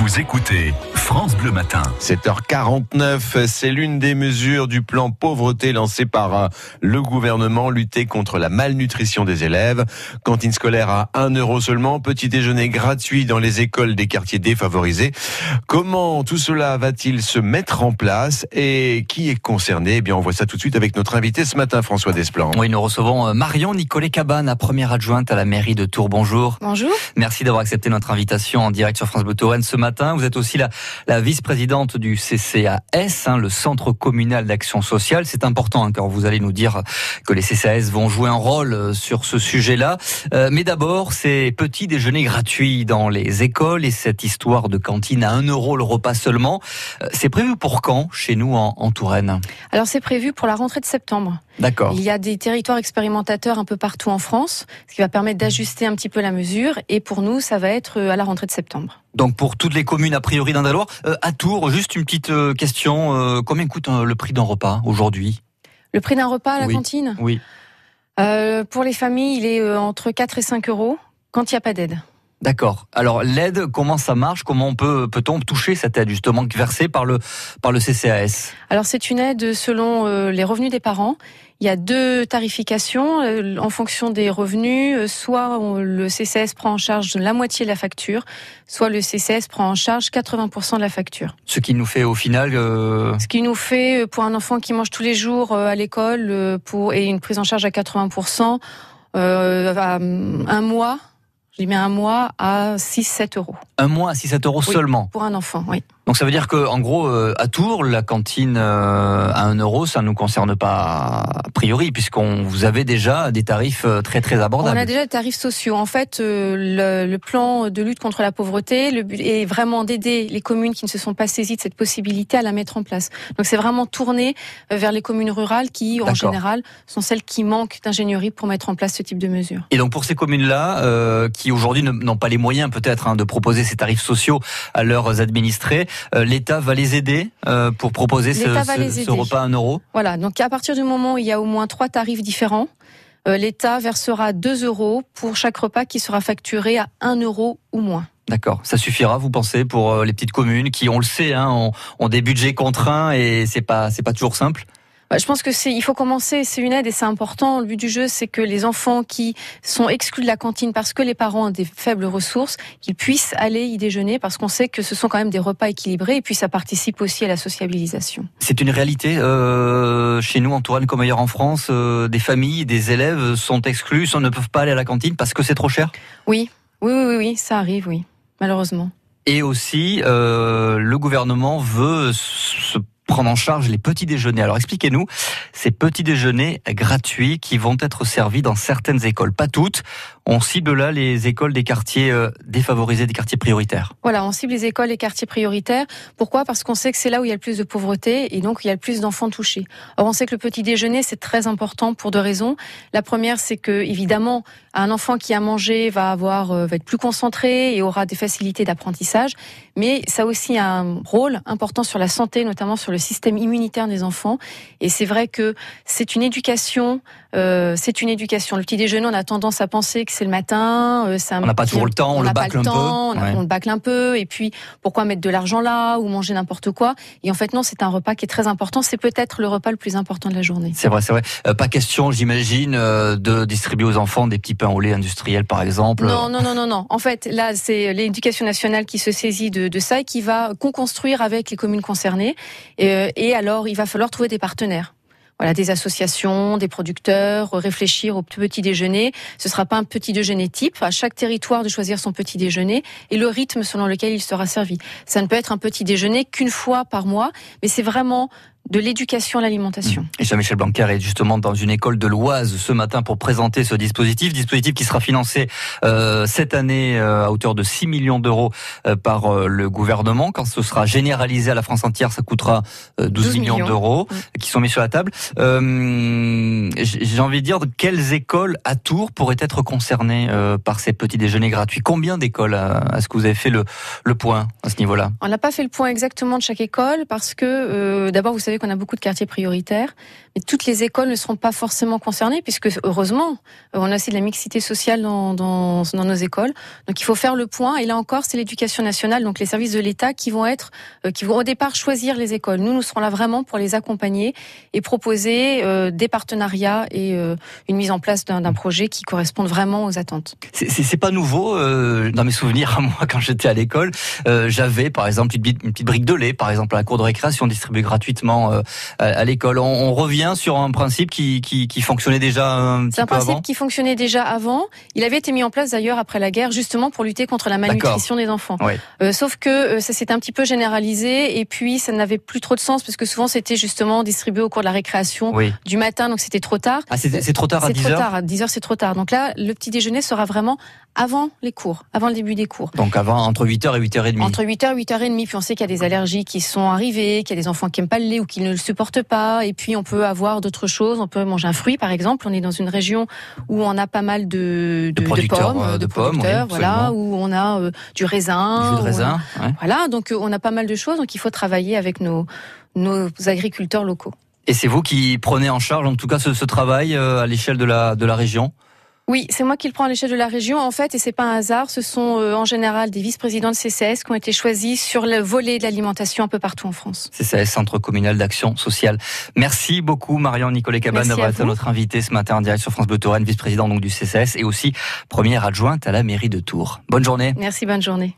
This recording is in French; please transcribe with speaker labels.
Speaker 1: Vous écoutez France Bleu Matin.
Speaker 2: 7h49, c'est l'une des mesures du plan pauvreté lancé par euh, le gouvernement, lutter contre la malnutrition des élèves. Cantine scolaire à 1 euro seulement, petit déjeuner gratuit dans les écoles des quartiers défavorisés. Comment tout cela va-t-il se mettre en place et qui est concerné? Eh bien, on voit ça tout de suite avec notre invité ce matin, François Desplan.
Speaker 3: Oui, nous recevons euh, Marion Nicolet Cabane, la première adjointe à la mairie de Tours. Bonjour.
Speaker 4: Bonjour.
Speaker 3: Merci d'avoir accepté notre invitation en direct sur France Bleu Touraine ce matin. Vous êtes aussi la, la vice-présidente du CCAS, hein, le Centre communal d'action sociale. C'est important hein, car vous allez nous dire que les CCAS vont jouer un rôle euh, sur ce sujet-là. Euh, mais d'abord, ces petits déjeuners gratuits dans les écoles et cette histoire de cantine à 1 euro le repas seulement, euh, c'est prévu pour quand chez nous en, en Touraine?
Speaker 4: Alors c'est prévu pour la rentrée de septembre.
Speaker 3: D'accord.
Speaker 4: Il y a des territoires expérimentateurs un peu partout en France, ce qui va permettre d'ajuster un petit peu la mesure. Et pour nous, ça va être à la rentrée de septembre.
Speaker 3: Donc pour toutes les communes a priori d'Indre-et-Loire, euh, à Tours, juste une petite euh, question, euh, combien coûte le prix d'un repas aujourd'hui?
Speaker 4: Le prix d'un repas à la
Speaker 3: Oui.
Speaker 4: cantine?
Speaker 3: Oui.
Speaker 4: Pour les familles, il est entre 4 et 5 euros quand il n'y a pas d'aide.
Speaker 3: D'accord. Alors l'aide, comment ça marche? Comment on peut peut-on toucher cette aide justement versée par le par le CCAS
Speaker 4: Alors c'est une aide selon euh, les revenus des parents. Il y a deux tarifications euh, en fonction des revenus. Euh, Soit on- le CCS prend en charge la moitié de la facture, soit le CCS prend en charge 80% de la facture.
Speaker 3: Ce qui nous fait au final euh,
Speaker 4: Ce qui nous fait, pour un enfant qui mange tous les jours à l'école, pour et une prise en charge à 80%, euh, à, hum, un mois, dis bien un mois à 6-7 euros
Speaker 3: un mois à 6-7 euros
Speaker 4: Oui.
Speaker 3: seulement.
Speaker 4: pour un enfant. Oui.
Speaker 3: Donc ça veut dire que en gros euh, à Tours, la cantine euh, à 1 euro, ça ne nous concerne pas a priori puisqu'on vous avez déjà des tarifs euh, très très
Speaker 4: On
Speaker 3: abordables.
Speaker 4: a déjà des tarifs sociaux. En fait, euh, le, le plan de lutte contre la pauvreté le but est vraiment d'aider les communes qui ne se sont pas saisies de cette possibilité à la mettre en place. Donc c'est vraiment tourné euh, vers les communes rurales qui, en général, sont celles qui manquent d'ingénierie pour mettre en place ce type de mesures.
Speaker 3: Et donc pour ces communes-là, euh, qui aujourd'hui n'ont pas les moyens peut-être hein, de proposer ces tarifs sociaux à leurs administrés, l'État va les aider euh, pour proposer ce, repas à 1 euro?
Speaker 4: Voilà, donc à partir du moment où il y a au moins trois tarifs différents, euh, l'État versera 2 euros pour chaque repas qui sera facturé à 1 euro ou moins.
Speaker 3: D'accord, ça suffira, vous pensez, pour euh, les petites communes qui, on le sait, hein, ont, ont des budgets contraints et c'est pas c'est pas toujours simple?
Speaker 4: Bah, Je pense que c'est, il faut commencer, c'est une aide et c'est important. Le but du jeu, c'est que les enfants qui sont exclus de la cantine parce que les parents ont des faibles ressources, qu'ils puissent aller y déjeuner parce qu'on sait que ce sont quand même des repas équilibrés et puis ça participe aussi à la sociabilisation.
Speaker 3: C'est une réalité euh, chez nous en Touraine comme ailleurs en France. euh, des familles, des élèves sont exclus, ne peuvent pas aller à la cantine parce que c'est trop cher?
Speaker 4: Oui, oui, oui, oui, oui, ça arrive, oui, malheureusement.
Speaker 3: Et aussi, euh, le gouvernement veut se prendre en charge les petits déjeuners. Alors expliquez-nous ces petits déjeuners gratuits qui vont être servis dans certaines écoles, pas toutes. On cible là les écoles des quartiers euh, défavorisés, des quartiers prioritaires.
Speaker 4: Voilà, on cible les écoles et quartiers prioritaires. Pourquoi? Parce qu'on sait que c'est là où il y a le plus de pauvreté et donc il y a le plus d'enfants touchés. Or, on sait que le petit déjeuner, c'est très important pour deux raisons. La première, c'est que, évidemment, un enfant qui a mangé va avoir, euh, va être plus concentré et aura des facilités d'apprentissage. Mais ça a aussi un rôle important sur la santé, notamment sur le système immunitaire des enfants. Et c'est vrai que c'est une éducation, euh, c'est une éducation. Le petit déjeuner, on a tendance à penser que c'est le matin, euh, un
Speaker 3: On n'a pas toujours le temps, on, le bâcle un
Speaker 4: temps,
Speaker 3: peu.
Speaker 4: On, a-
Speaker 3: Ouais.
Speaker 4: on le bâcle un peu, et puis pourquoi mettre de l'argent là ou manger n'importe quoi? Et en fait, non, c'est un repas qui est très important. C'est peut-être le repas le plus important de la journée.
Speaker 3: C'est vrai, c'est vrai. Euh, pas question, j'imagine, euh, de distribuer aux enfants des petits pains au lait industriels, par exemple.
Speaker 4: Non, non, non, non, non. En fait, là, c'est l'éducation nationale qui se saisit de, de ça et qui va co-construire avec les communes concernées. Et, euh, et alors, il va falloir trouver des partenaires. Voilà, des associations, des producteurs, euh, réfléchir au petit déjeuner. Ce sera pas un petit déjeuner type. À chaque territoire de choisir son petit déjeuner et le rythme selon lequel il sera servi. Ça ne peut être un petit déjeuner qu'une fois par mois, mais c'est vraiment de l'éducation à l'alimentation.
Speaker 3: Et Jean-Michel Blanquer est justement dans une école de l'Oise ce matin pour présenter ce dispositif, dispositif qui sera financé euh, cette année euh, à hauteur de 6 millions d'euros euh, par euh, le gouvernement. Quand ce sera généralisé à la France entière, ça coûtera euh, 12,
Speaker 4: 12
Speaker 3: millions,
Speaker 4: millions.
Speaker 3: d'euros
Speaker 4: Mm.
Speaker 3: qui sont mis sur la table. Euh, J'ai envie de dire, quelles écoles à Tours pourraient être concernées euh, par ces petits déjeuners gratuits? Combien d'écoles euh, Est-ce que vous avez fait le, le point à ce niveau-là?
Speaker 4: On n'a pas fait le point exactement de chaque école parce que euh, d'abord, vous savez qu'on a beaucoup de quartiers prioritaires, mais toutes les écoles ne seront pas forcément concernées, puisque heureusement, on a aussi de la mixité sociale dans, nos écoles. Donc il faut faire le point. Et là encore, c'est l'éducation nationale, donc les services de l'État qui vont être, euh, qui vont au départ choisir les écoles. Nous, nous serons là vraiment pour les accompagner et proposer euh, des partenariats et euh, une mise en place d'un projet qui corresponde vraiment aux attentes.
Speaker 3: C'est pas nouveau dans mes souvenirs à moi quand j'étais à l'école. J'avais par exemple une, petite brique de lait, par exemple à la cour de récréation distribuée gratuitement à, l'école. On, revient sur un principe qui, qui, qui fonctionnait déjà un petit.
Speaker 4: C'est un principe qui fonctionnait déjà avant. Il avait été mis en place d'ailleurs après la guerre justement pour lutter contre la malnutrition des enfants. Euh, sauf que euh, ça s'est un petit peu généralisé et puis ça n'avait plus trop de sens parce que souvent c'était justement distribué au cours de la récréation du matin, donc c'était trop tard.
Speaker 3: Ah, c'est trop tard à 10
Speaker 4: heures. C'est trop tard à 10 heures, c'est trop tard. Donc là, le petit déjeuner sera vraiment avant les cours, avant le début des cours.
Speaker 3: Donc avant entre 8h et 8h30.
Speaker 4: Entre 8h et 8h30, puis on sait qu'il y a des allergies qui sont arrivées, qu'il y a des enfants qui aiment pas le lait ou qui ne le supportent pas. Et puis on peut avoir d'autres choses, on peut manger un fruit par exemple, on est dans une région où on a pas mal de
Speaker 3: de, de, pommes,
Speaker 4: euh, de,
Speaker 3: pommes,
Speaker 4: voilà, où on a euh, du raisin,
Speaker 3: du raisin,
Speaker 4: voilà, donc euh, on a pas mal de choses, donc il faut travailler avec nos nos agriculteurs locaux.
Speaker 3: Et c'est vous qui prenez en charge, en tout cas, ce, ce travail à l'échelle de la de la région?
Speaker 4: Oui, c'est moi qui le prends à l'échelle de la région en fait, et c'est pas un hasard. Ce sont euh, en général des vice-présidents de CCS qui ont été choisis sur le volet de l'alimentation un peu partout en France.
Speaker 3: CCS, Centre communal d'action sociale. Merci beaucoup Marion Nicolet Cabane d'avoir été notre invité ce matin en direct sur France Bleu Touraine, vice-président donc du CCS et aussi première adjointe à la mairie de Tours. Bonne journée.
Speaker 4: Merci, bonne journée.